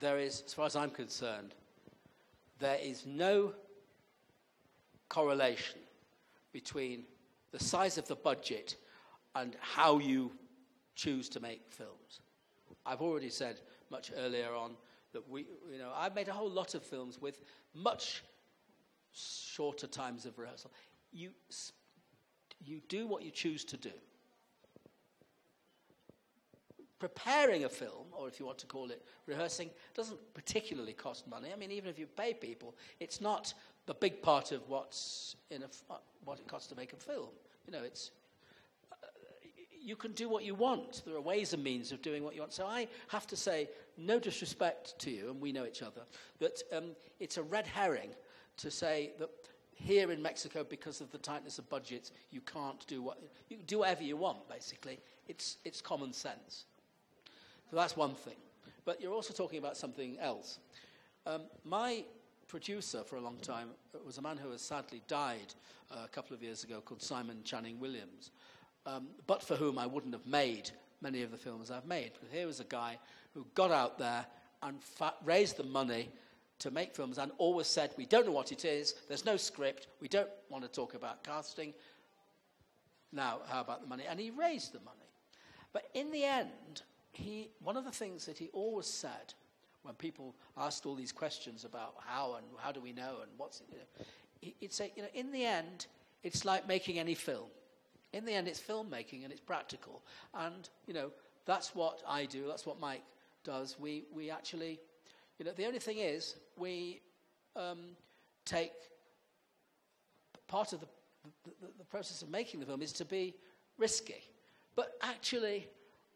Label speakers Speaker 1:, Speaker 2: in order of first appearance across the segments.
Speaker 1: there is, as far as I'm concerned, there is no correlation between the size of the budget and how you choose to make films. I've already said much earlier on that we, you know, I've made a whole lot of films with much shorter times of rehearsal. You, you do what you choose to do. Preparing a film, or if you want to call it rehearsing, doesn't particularly cost money. I mean, even if you pay people, it's not the big part of what's in a, what it costs to make a film. You know, it's you can do what you want. There are ways and means of doing what you want. So I have to say, no disrespect to you, and we know each other, that um, it's a red herring to say that here in Mexico, because of the tightness of budgets, you can't do what you do whatever you want. Basically, it's it's common sense. So that's one thing. But you're also talking about something else. Um, my producer for a long time was a man who has sadly died uh, a couple of years ago called Simon Channing Williams um, but for whom I wouldn't have made many of the films I've made. Because here was a guy who got out there and fa- raised the money to make films and always said, We don't know what it is, there's no script, we don't want to talk about casting. Now, how about the money? And he raised the money. But in the end, he, one of the things that he always said when people asked all these questions about how and how do we know and what's it, you know, he'd say, you know, in the end, it's like making any film in the end, it's filmmaking and it's practical. And, you know, that's what I do, that's what Mike does. We, we actually, you know, the only thing is, we um, take part of the, the, the process of making the film is to be risky. But actually,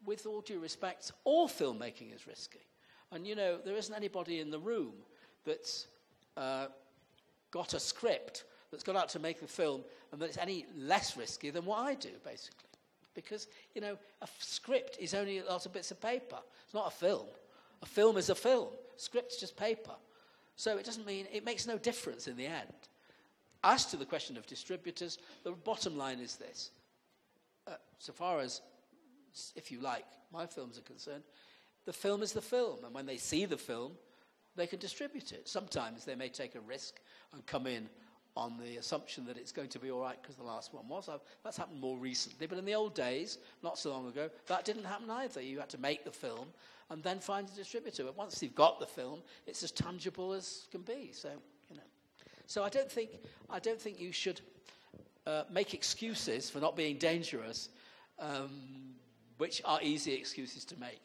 Speaker 1: with all due respect, all filmmaking is risky. And, you know, there isn't anybody in the room that's uh, got a script that's gone out to make a film and that it's any less risky than what I do, basically. Because, you know, a script is only a lot of bits of paper. It's not a film. A film is a film. Script's just paper. So it doesn't mean, it makes no difference in the end. As to the question of distributors, the bottom line is this. Uh, so far as, if you like, my films are concerned, the film is the film. And when they see the film, they can distribute it. Sometimes they may take a risk and come in on the assumption that it's going to be all right because the last one was. That's happened more recently. But in the old days, not so long ago, that didn't happen either. You had to make the film and then find a distributor. But once you've got the film, it's as tangible as can be. So, you know. So I don't think, I don't think you should uh, make excuses for not being dangerous, um, which are easy excuses to make.